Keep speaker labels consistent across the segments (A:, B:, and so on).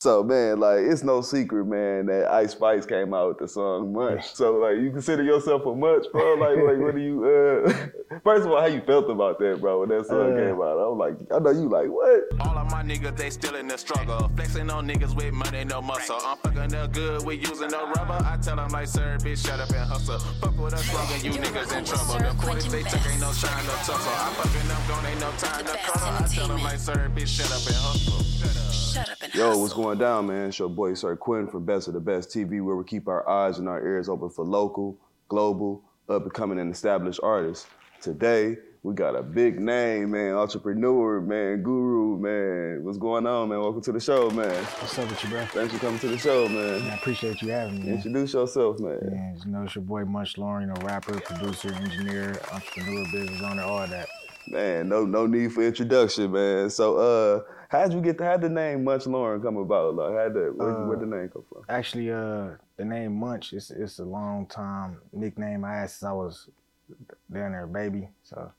A: So man, like it's no secret, man, that Ice Spice came out with the song Munch. So like you consider yourself a Munch, bro? Like like what do you uh first of all, how you felt about that, bro, when that song
B: Uh,
A: came out? I was like, I know you like, what?
B: All of my niggas, they still in the struggle. Flexing on niggas with money, no muscle. I'm fucking up good, we using no rubber. I tell them like, sir, bitch, shut up and hustle. Fuck with us wrong and you niggas in trouble. The points they took ain't no shine, no tussle. I fucking up gone, ain't no time to cuddle. I tell them like, sir, bitch, shut up and hustle.
C: Shut up and
A: Yo, what's going down, man? It's your boy Sir Quinn from Best of the Best TV, where we keep our eyes and our ears open for local, global, up and coming and established artists. Today, we got a big name, man, entrepreneur, man, guru, man. What's going on, man? Welcome to the show, man.
D: What's up with you, bro?
A: Thanks for coming to the show, man.
D: I appreciate you having me. Man.
A: Introduce yourself, man.
D: Man, you know, it's your boy Munch Lauren, you know, rapper, producer, engineer, entrepreneur, business owner, all that.
A: Man, no no need for introduction, man. So uh how'd you get the, how'd the name Munch Lauren come about? Like how'd where,
D: Uh,
A: where'd the name come from?
D: Actually, uh, the name Munch is it's a long time nickname I had since I was down there, baby. So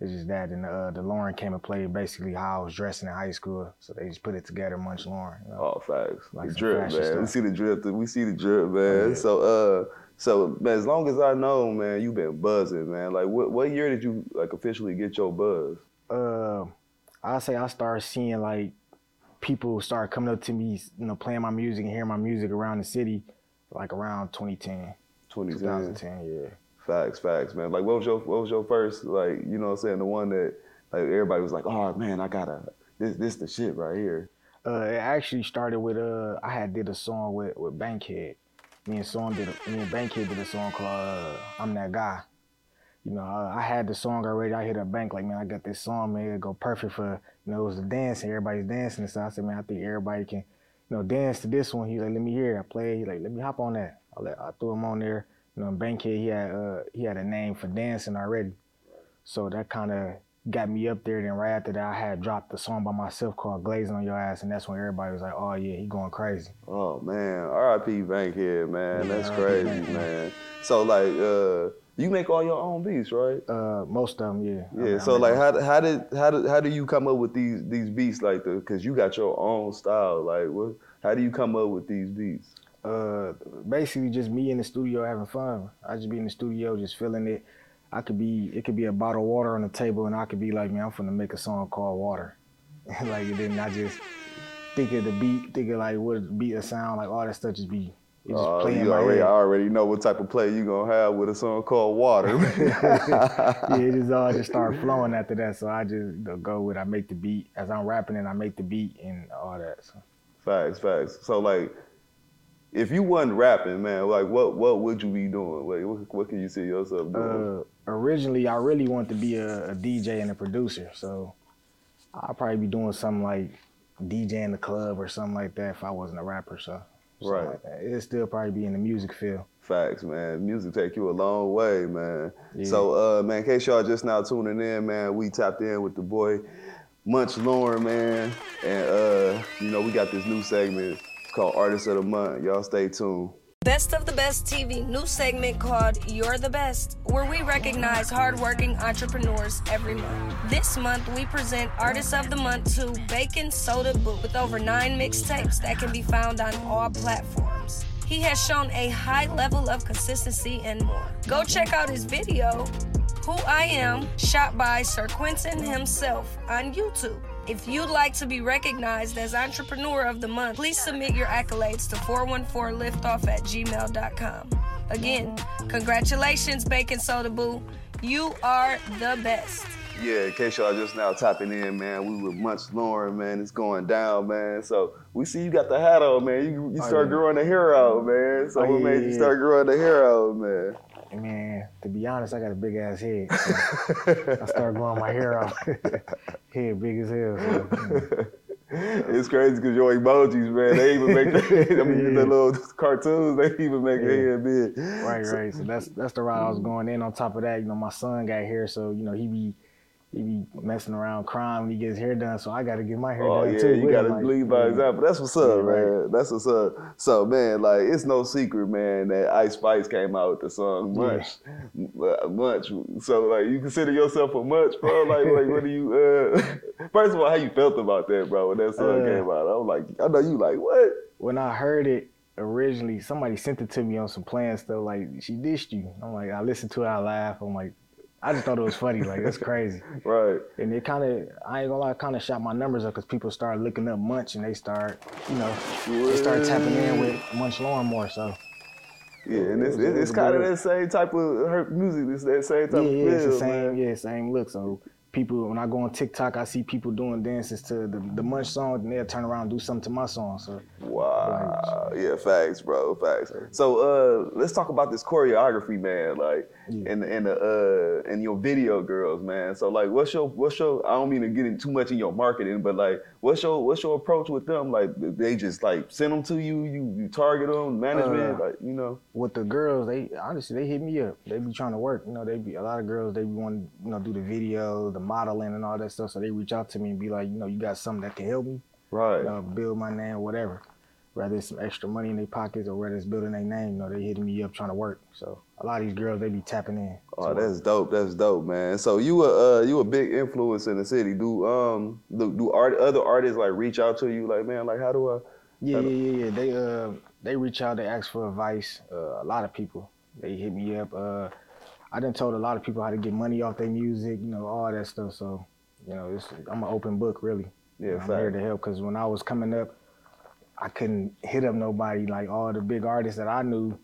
D: it's just that, and uh, the Lauren came and played basically how I was dressing in high school. So they just put it together, Munch Lauren. You know?
A: Oh, facts.
D: Like
A: the drip, man. We see the drip. We see the drip, man.
D: yeah.
A: So, uh, so man, as long as I know, man, you've been buzzing, man. Like, what what year did you like officially get your buzz?
D: uh, I say I started seeing like people start coming up to me, you know, playing my music and hearing my music around the city, like around 2010,
A: 2010.
D: 2010, yeah.
A: Facts, facts, man. Like, what was your what was your first like? You know, what I'm saying the one that like everybody was like, oh man, I gotta this this the shit right here.
D: Uh, it actually started with uh, I had did a song with with Bankhead. Me and song did a, me and Bankhead did a song called uh, "I'm That Guy." You know, uh, I had the song already. I hit a bank like, man, I got this song, man, it go perfect for you know it was dance and everybody's dancing. So I said, man, I think everybody can, you know, dance to this one. He like, let me hear. it. I played. He like, let me hop on that. I let I threw him on there. You know, Bankhead he had uh, he had a name for dancing already, so that kind of got me up there. Then right after that, I had dropped the song by myself called "Glazing on Your Ass," and that's when everybody was like, "Oh yeah, he going crazy."
A: Oh man, R.I.P. Bankhead, man. That's crazy, man. So like, uh, you make all your own beats, right?
D: Uh, most of them, yeah. I
A: Yeah.
D: mean,
A: So
D: I
A: like, how how did how did how do you come up with these these beats like the? Cause you got your own style. Like, what? How do you come up with these beats?
D: uh, basically just me in the studio having fun. I just be in the studio just feeling it. I could be, it could be a bottle of water on the table, and I could be like, man, I'm finna make a song called Water. like, and then I just think of the beat, think of like what beat a sound, like all that stuff just be, just
A: Oh, you already. I already know what type of play you're gonna have with a song called Water.
D: yeah, it just all just start flowing after that. So I just go with, I make the beat as I'm rapping, and I make the beat and all that. So.
A: Facts, facts. So like, if you wasn't rapping, man, like what what would you be doing? Like, what, what can you see yourself doing?
D: Uh, originally, I really wanted to be a, a DJ and a producer, so I'd probably be doing something like DJ in the club or something like that if I wasn't a rapper. So,
A: Right.
D: like it'd still probably be in the music field.
A: Facts, man. Music take you a long way, man.
D: Yeah.
A: So, uh, man, in case y'all just now tuning in, man, we tapped in with the boy Munch Lauren, man, and uh, you know we got this new segment It's called Artist of the Month. Y'all stay tuned.
E: Best of the Best TV new segment called You're the Best, where we recognize hardworking entrepreneurs every month. This month, we present Artist of the Month to Bacon Soda Boo with over nine mixtapes that can be found on all platforms. He has shown a high level of consistency and more. Go check out his video, Who I Am, shot by Sir Quinton himself on YouTube. If you'd like to be recognized as Entrepreneur of the Month, please submit your accolades to 414liftoff at gmail.com. Again, congratulations, Bacon Soda Boo. You are the best.
A: Yeah, in case y'all just now tapping in, man, we with Munch Lauren, man. It's going down, man. So we see you got the hat on, man. You, you
D: Oh,
A: start
D: yeah.
A: growing the hair out, man. So
D: Oh,
A: what
D: yeah,
A: made you
D: yeah.
A: start growing the hair out, man?
D: Man, to be honest, I got a big ass head. So I started growing my hair out. head big as hell. So.
A: It's crazy because your emojis, man, they even make the, I mean, the little cartoons, they even make your head big.
D: Right, right. So that's that's the route I was going in. On top of that, you know, my son got hair, so you know he be he be messing around crying when he gets hair done. So I got to get my hair
A: Oh
D: done
A: yeah,
D: too.
A: you
D: with
A: gotta
D: like,
A: lead by
D: yeah.
A: example. That's what's up,
D: Yeah, right.
A: man. That's what's up. So man, like it's no secret, man, that Ice Spice came out with the song Munch. Uh, Munch. So like you consider yourself a Munch, bro? Like like what do you uh first of all, how you felt about that, bro, when that song
D: Uh,
A: came out? I was like, I know you like what?
D: When I heard it originally, somebody sent it to me on some playing stuff. Like she dished you. I'm like, I listened to it, I laugh. I'm like, I just thought it was funny. Like that's crazy.
A: Right.
D: And it kind of, I ain't gonna lie, kind of shot my numbers up because people started looking up Munch and they start, you know, they start tapping in with Munch Lauren more. So
A: Yeah, and it's it's, it's kind of that same type of her music. It's that same type
D: yeah,
A: of
D: yeah,
A: feel,
D: it's the same,
A: man.
D: yeah, same look. So people, when I go on TikTok, I see people doing dances to the, the Munch song, and they'll turn around and do something to my song. So
A: Wow. Yeah, facts, bro. Facts. So uh let's talk about this choreography, man. Like and and the uh and your video girls, man. So like what's your what's your I don't mean to get in too much in your marketing, but like what's your what's your approach with them? Like they just like send them to you, you you target them, management,
D: Uh,
A: like you know.
D: with the girls, they honestly they hit me up. They be trying to work. You know, they be a lot of girls. They be want to you know do the video, the modeling, and all that stuff. So they reach out to me and be like, you know, you got something that can help me,
A: Right.
D: know, build my name, whatever. Whether it's some extra money in their pockets or whether it's building their name, you know, they hitting me up trying to work. So a lot of these girls, they be tapping in.
A: Oh, that's dope. That's dope, man. So you a uh, you a big influence in the city. Do um do, do art other artists like reach out to you like man like how do I
D: Yeah, yeah, yeah, yeah. They uh they reach out, they ask for advice. Uh, a lot of people they hit me up. Uh, I done told a lot of people how to get money off their music, you know, all that stuff. So, you know, it's, I'm an open book, really.
A: Yeah,
D: I'm here to help because when I was coming up, I couldn't hit up nobody like all the big artists that I knew.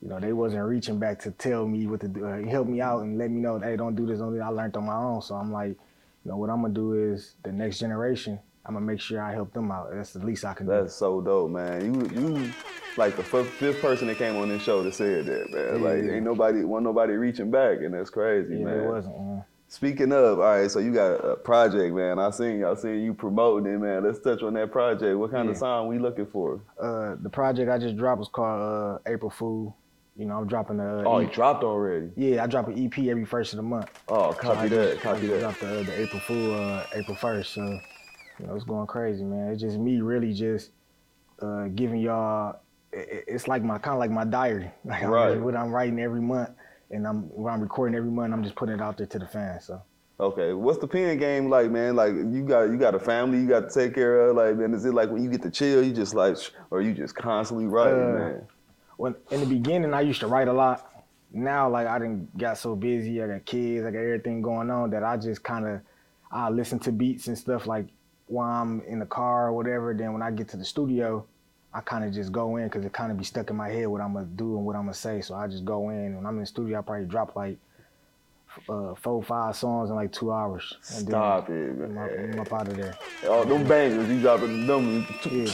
D: You know, they wasn't reaching back to tell me what to do, uh, help me out and let me know, hey, don't do this, that. I learned on my own. So I'm like, you know, what I'm gonna do is the next generation. I'm gonna make sure I help them out. That's the least I can do.
A: That's so dope, man. You you like the fifth, fifth person that came on this show that said that, man.
D: Yeah,
A: like
D: yeah.
A: ain't nobody, wasn't nobody reaching back, and that's crazy,
D: Yeah,
A: man.
D: it wasn't. Man.
A: Speaking of, all right, so you got a project, man. I seen I seen you promoting it, man. Let's touch on that project. What kind of song we looking for?
D: Uh, the project I just dropped was called uh, April Fool. You know, I'm dropping the.
A: Oh,
D: E-
A: it dropped already.
D: yeah, I drop an EP every first of the month.
A: Oh, copy
D: I
A: that,
D: just-
A: copy that.
D: Dropped the, uh, the April Fool uh, April first. So you know, it's going crazy, man. It's just me really just uh, giving y'all. It's like my kind of like my diary. Like I'm-
A: Right.
D: what I'm writing every month, and I'm what I'm recording every month. I'm just putting it out there to the fans. So.
A: Okay, what's the pen game like, man? Like you got you got a family you got to take care of. Like, man, is it like when you get to chill, you just like, or you just constantly writing,
D: Uh,
A: man?
D: when in the beginning I used to write a lot. Now like I didn't got so busy, I got kids, I got everything going on that I just kind of I listen to beats and stuff like while I'm in the car or whatever. Then when I get to the studio, I kind of just go in because it kind of be stuck in my head what I'm gonna do and what I'm gonna say. So I just go in. When I'm in the studio, I probably drop like uh, four, five songs in like two hours. And
A: Stop
D: then
A: it,
D: I'm,
A: man.
D: I'm up out of there.
A: Oh, them bangers, you dropping them.
D: Yeah.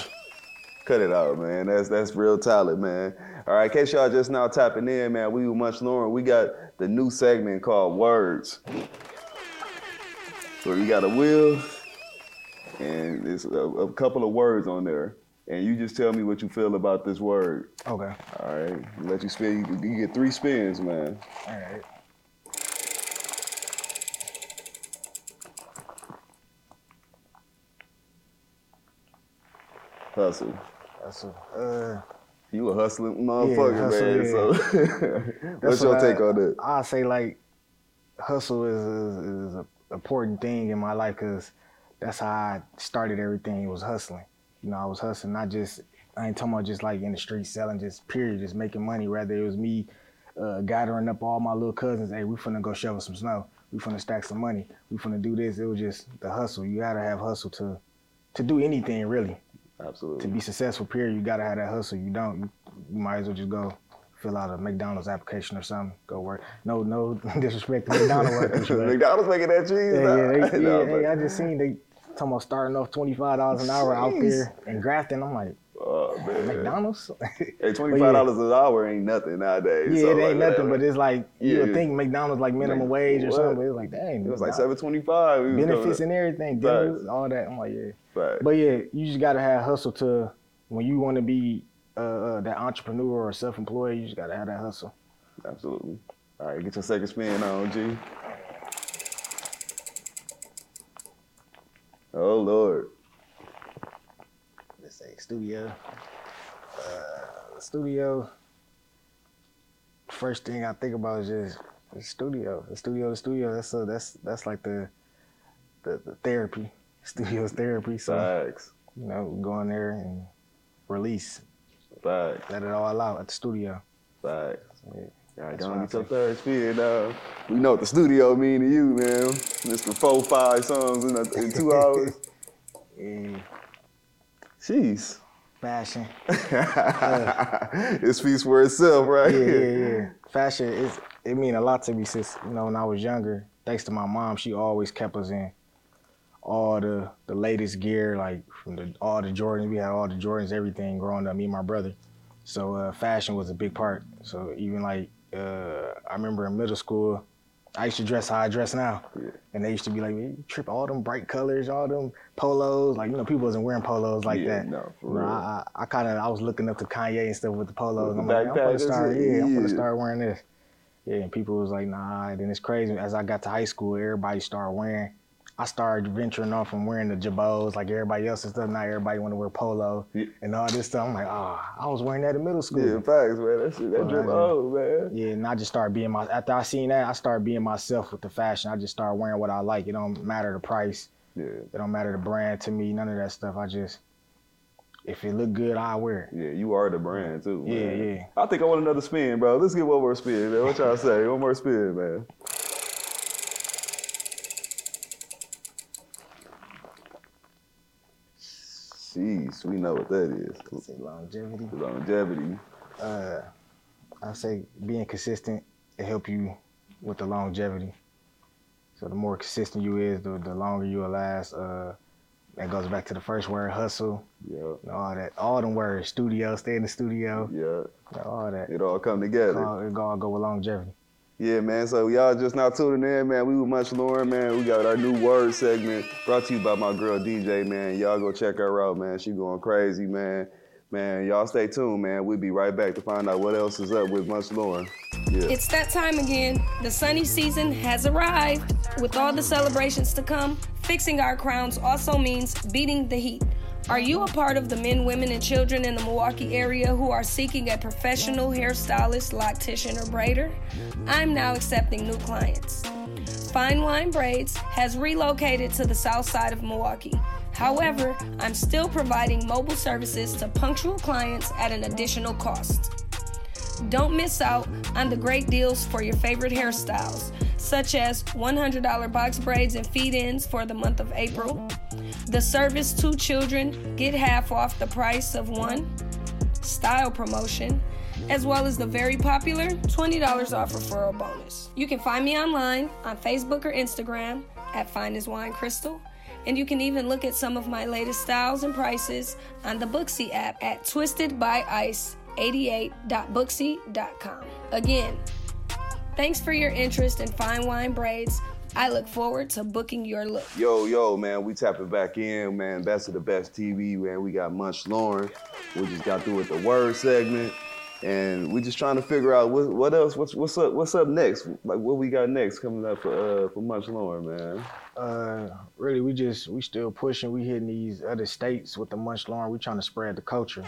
A: Cut it out, man. That's that's real talent, man. All right, in case y'all just now tapping in, man, we were Munch Lauren. We got the new segment called Words. So we got a wheel, and there's a, a couple of words on there, and you just tell me what you feel about this word.
D: Okay.
A: All right, let you spin. You, you get three spins, man.
D: All right.
A: Hustle.
D: Hustle. Uh,
A: You a hustling motherfucker,
D: hustle,
A: man.
D: yeah.
A: So, what's your
D: what
A: take
D: I,
A: on that?
D: I say like hustle is is, is a important thing in my life because that's how I started everything. It was hustling. You know, I was hustling, not just I ain't talking about just like in the street selling, just period, just making money. Rather, it was me uh, gathering up all my little cousins. Hey, we finna go shovel some snow. We finna stack some money. We finna do this. It was just the hustle. You gotta have hustle to to do anything really.
A: Absolutely.
D: To be successful, period, you gotta have that hustle. You don't, you, you might as well just go fill out a McDonald's application or something. Go work. No, no disrespect to McDonald's workers.
A: McDonald's making that cheese.
D: yeah, yeah, they, yeah, hey, I just seen they talking about starting off twenty five dollars an hour out
A: Jeez.
D: there and grafting. I'm like,
A: Oh, man.
D: McDonald's?
A: Hey, twenty five dollars an hour ain't nothing nowadays.
D: yeah,
A: so
D: it
A: like,
D: ain't nothing,
A: whatever.
D: but it's like you would think McDonald's like minimum
A: Like,
D: wage or
A: what?
D: something. But it's like, dang,
A: It was like seven twenty five.
D: benefits and everything,
A: Facts.
D: dinners, all that. I'm like, yeah.
A: Facts.
D: But yeah, you just gotta have hustle to when you want to be uh, uh, that entrepreneur or self employed. You just gotta have that hustle.
A: Absolutely. All right, get your second spin on, G. Oh Lord.
D: Let's say studio. Uh, studio. First thing I think about is just the studio. The studio, the studio. That's uh, that's that's like the the, the therapy. Studio's therapy. So
A: Facts.
D: you know, go in there and release,
A: Facts.
D: let it all out at the studio.
A: Facts.
D: Yeah.
A: All right,
D: That's
A: go
D: what
A: on
D: I
A: get your third spin now. We know what the studio mean to you, man. Mr. Four, five songs in, a, in two hours.
D: Yeah,
A: Jeez.
D: fashion.
A: it speaks for itself, right?
D: yeah, yeah, yeah. Fashion is it mean a lot to me since you know when I was younger. Thanks to my mom, she always kept us in all the the latest gear, like from the all the Jordans. We had all the Jordans, everything growing up. Me and my brother. So uh, fashion was a big part. So even like uh, I remember in middle school, I used to dress how I dress now,
A: Yeah.
D: and they used to be like, "Man, you trip all them bright colors, all them polos." Like you know, people wasn't wearing polos like
A: Yeah,
D: that.
A: no, for real.
D: I, I, I kind of I was looking up to Kanye and stuff with the polos.
A: With
D: I'm like, I'm gonna start,
A: it,
D: yeah, I'm gonna start wearing this. Yeah, and people was like, nah. Then it's crazy. As I got to high school, everybody started wearing. I started venturing off from wearing the jabos like everybody else and stuff. Now everybody want to wear polo
A: Yeah.
D: and all this stuff. I'm like, ah, I was wearing that in middle school.
A: Yeah, facts, man. That shit, that drip old, man.
D: Yeah, and I just started being my. After I seen that, I started being myself with the fashion. I just started wearing what I like. It don't matter the price.
A: Yeah,
D: It don't matter the brand to me. None of that stuff. I just, if it look good, I wear it.
A: yeah, you are the brand too.
D: Yeah, yeah.
A: I think I want another spin, bro. Let's get one more spin, man. What y'all say? One more spin, man. Jeez, we know what that is.
D: Say longevity.
A: Longevity.
D: Uh, I say being consistent it help you with the longevity. So the more consistent you is, the the longer you will last. Uh, that goes back to the first word, hustle.
A: Yeah,
D: You know, all that, all them words, studio, stay in the studio,
A: yeah.
D: you know, all that.
A: It all come together.
D: All, it all go with longevity.
A: Yeah, man. So y'all just now tuning in, man. We with Munch Lauren, man. We got our new word segment brought to you by my girl DJ, man. Y'all go check her out, man. She going crazy, man. Man, y'all stay tuned, man. We'll be right back to find out what else is up with Munch Lauren. Yeah.
E: It's that time again. The sunny season has arrived. With all the celebrations to come, fixing our crowns also means beating the heat. Are you a part of the men, women, and children in the Milwaukee area who are seeking a professional hairstylist, loctician, or braider? I'm now accepting new clients. Fine Wine Braids has relocated to the south side of Milwaukee. However, I'm still providing mobile services to punctual clients at an additional cost. Don't miss out on the great deals for your favorite hairstyles, such as $100 box braids and feed ins for the month of April. The service two children get half off the price of one. Style promotion, as well as the very popular $20 off referral bonus. You can find me online on Facebook or Instagram at Fine as Wine Crystal. And you can even look at some of my latest styles and prices on the Booksy app at twistedbyice88.booksy.com. Again, thanks for your interest in fine wine braids. I look forward to booking your look.
A: Yo, yo, man, we tapping back in, man. Best of the best TV, man. We got Munch Lauren. We just got through with the word segment. and we just trying to figure out what what else what's what's up what's up next like what we got next coming up for uh for Munch Lauren man.
D: Uh, really, we just we still pushing. We hitting these other states with the Munch Lauren. We trying to spread the culture,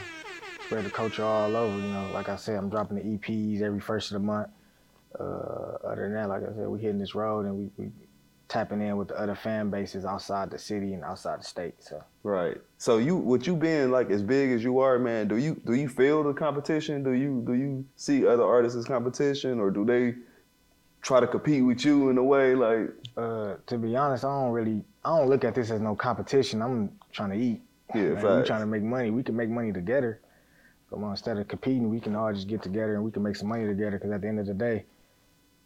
D: spread the culture all over. You know, like I said, I'm dropping the EPs every first of the month. Uh, other than that, like I said, we're hitting this road and we, we tapping in with the other fan bases outside the city and outside the state. So
A: Right. So you with you being like as big as you are, man, do you do you feel the competition? Do you do you see other artists as competition or do they try to compete with you in a way like
D: uh, to be honest, I don't really I don't look at this as no competition. I'm trying to eat.
A: Yeah,
D: Man, we
A: facts.
D: trying to make money. We can make money together. Come on, instead of competing, we can all just get together and we can make some money together. Because at the end of the day,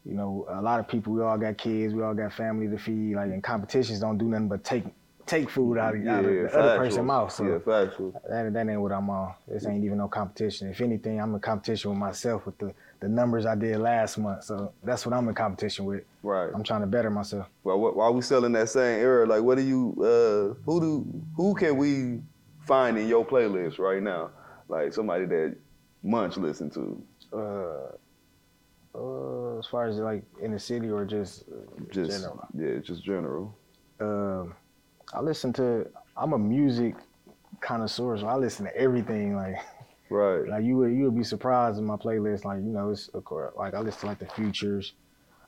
D: you know, a lot of people, we all got kids, we all got family to feed. Like, and competitions don't do nothing but take take food out of, out of the other person's mouth. So
A: yeah, factual.
D: that, that ain't what I'm on. This ain't even no competition. If anything, I'm in competition with myself with the, the numbers I did last month. So that's what I'm in competition with.
A: Right.
D: I'm trying to better myself.
A: Well, wh- while we still in that same era, like, what do you, uh, who do, who can we find in your playlist right now? Like somebody that Munch listen to,
D: Uh, uh, as far as like in the city or just uh,
A: just
D: general.
A: yeah, just general.
D: Um, I listen to. I'm a music connoisseur, so I listen to everything. Like,
A: Right.
D: like you would you would be surprised in my playlist. Like, you know, it's of course, like I listen to like the Futures.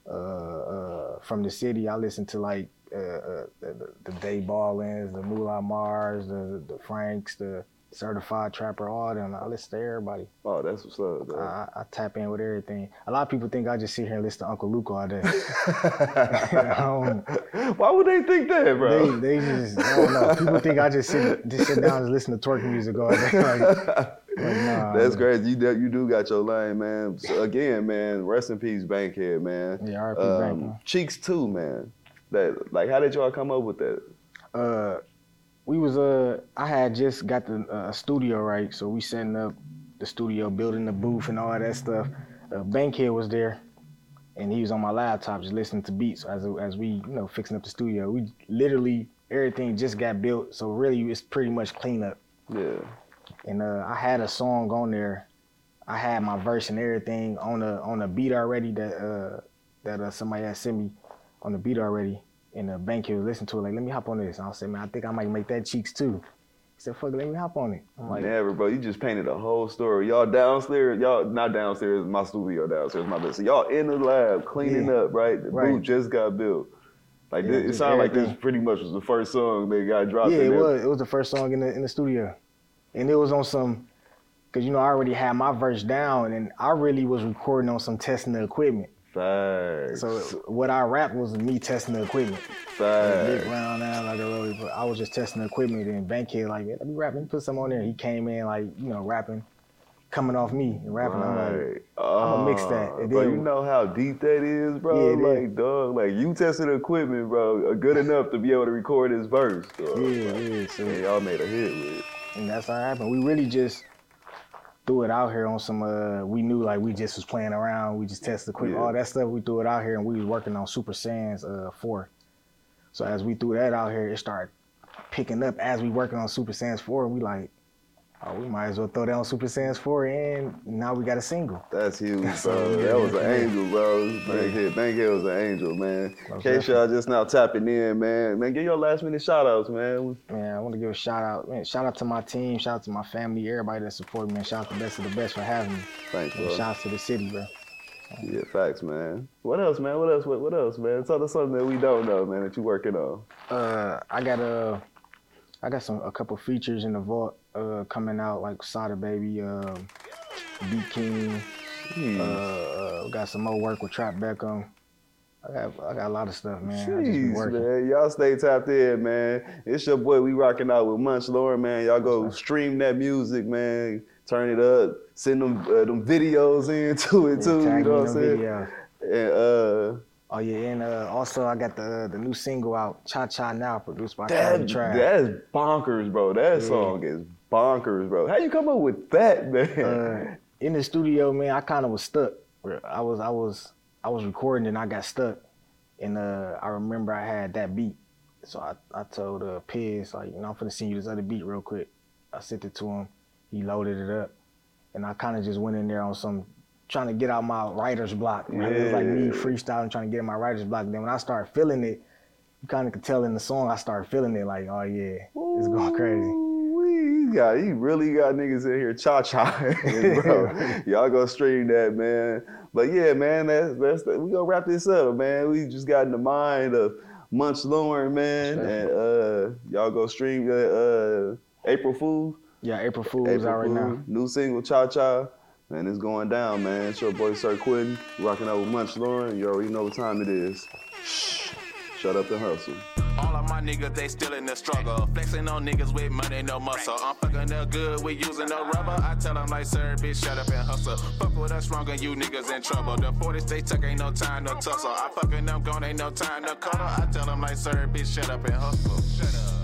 D: Uh, uh, from the city, I listen to like uh, uh, the, the Day Ballins, the Moolah Mars, the the Franks, the Certified Trapper, all them. I listen to everybody.
A: Oh, that's what's up.
D: I, I tap in with everything. A lot of people think I just sit here and listen to Uncle Luke all day.
A: Why would they think that, bro?
D: they, they just I don't know. People think I just sit just sit down and listen to twerk music all day. Like, like, nah,
A: That's
D: man.
A: crazy. You do, you do got your lane, man. So again, man, rest in peace, Bankhead, man.
D: Yeah, R.I.P.
A: Um,
D: Bank, man.
A: Cheeks too, man. That like, how did y'all come up with that?
D: Uh, we was uh, I had just got the uh, studio right, so we setting up the studio, building the booth and all that stuff. Uh, Bankhead was there, and he was on my laptop just listening to beats as as we you know fixing up the studio. We literally everything just got built, so really it's pretty much cleanup.
A: Yeah.
D: and uh, I had a song on there. I had my verse and everything on the on the beat already that uh, that uh, somebody had sent me on the beat already. And the bank was listen to it like, let me hop on this. And I said, man, I think I might make that cheeks too. He said, fuck it, let me hop on it. I'm like,
A: Never, bro. You just painted a whole story. Y'all downstairs, y'all not downstairs, my studio downstairs, my bad. So y'all in the lab cleaning
D: Yeah.
A: up, right? The
D: Right.
A: booth just got built. Like
D: Yeah,
A: this, it sounded like this pretty much was the first song they got dropped.
D: yeah,
A: in
D: it
A: there.
D: was. It was the first song in the in the studio, and it was on some, cause you know I already had my verse down, and I really was recording on some testing the equipment.
A: Facts.
D: So what I rapped was me testing the equipment.
A: Facts.
D: Big round like a but I was just testing the equipment and Bankhead like, let me rap, let me put some on there. He came in like, you know, rapping, coming off me and rapping. I'm like,
A: Right.
D: I'ma mix that.
A: Ah,
D: And
A: bro,
D: then-
A: you know how deep that is, bro.
D: Yeah,
A: like,
D: is.
A: dog, like you tested the equipment, bro, uh, good enough to be able to record his verse. Dog.
D: yeah, yeah. So
A: And y'all made a hit with it.
D: and that's how it happened. We really just threw it out here on some. uh We knew like we just was playing around. We just tested equipment,
A: Yeah.
D: all that stuff. We threw it out here and we was working on Super Sans uh four. So as we threw that out here, it started picking up as we working on Super Sans four, and we like. Oh, we might as well throw that on Super Sans 4 and now we got a single.
A: That's huge, bro. That was an angel, bro. Bankhead, Bankhead was an angel, man. In case y'all just now tapping in, man. Man, give your last minute shout outs, man.
D: Man, I want to give a shout out. Man, shout out to my team, shout out to my family, everybody that supported me, shout out to the Best of the Best for having me.
A: Thanks,
D: And
A: bro.
D: shout out to the city, bro.
A: Yeah, facts, man. What else, man? What else? What, what else, man? Tell us something that we don't know, man, that you working on.
D: Uh, I got a, I got some a couple features in the vault uh coming out like Sada Baby, um, B King.
A: Jeez.
D: Uh, uh, got some more work with Trap Beckham. I got I got a lot of stuff, man. I just be
A: Jeez, man. Y'all stay tapped in, man. It's your boy. We rocking out with Munch Lauren, man. Y'all go stream that music, man. Turn it up. Send them uh, them videos into it too. You know what I'm saying?
D: videos.
A: And uh,
D: Oh yeah, and uh, also I got the the new single out, Cha Cha Now, produced by
A: that,
D: Trav.
A: that's bonkers, bro. That
D: Yeah.
A: song is bonkers, bro. How you come up with that, man?
D: uh, in the studio, man, I kind of was stuck. I was, I was, I was recording and I got stuck. And uh, I remember I had that beat, so I, I told uh, Piz like, you know, I'm finna send you this other beat real quick. I sent it to him. He loaded it up, and I kind of just went in there on some trying to get out my writer's block. Man. It was like me freestyling, trying to get in my writer's block. Then when I started feeling it, you kind of could tell in the song, I started feeling it like, oh yeah, it's going crazy.
A: Got, he really got niggas in here cha cha, bro. Y'all go stream that, man. But yeah, man, that's that's the, we gonna wrap this up, man. We just got in the mind of Munch Lauren, man, and uh, y'all go stream uh, uh, April Fool.
D: Yeah, April Fool's out right now.
A: New single Cha Cha. Man, it's going down, man. It's your boy Sir Quinton, rocking out with Munch Lauren. You already know what time it is. Shh. Shut up and hustle.
B: All of my niggas, they still in the struggle. Flexing on niggas with money, no muscle. I'm fucking up good, we using no rubber. I tell them like, sir, bitch, shut up and hustle. Fuck with us wrong and you niggas in trouble. The 40 they tuck, ain't no time to tussle. I fucking them gone, ain't no time to cuddle. I tell them like, sir, bitch, shut up and hustle. Shut up.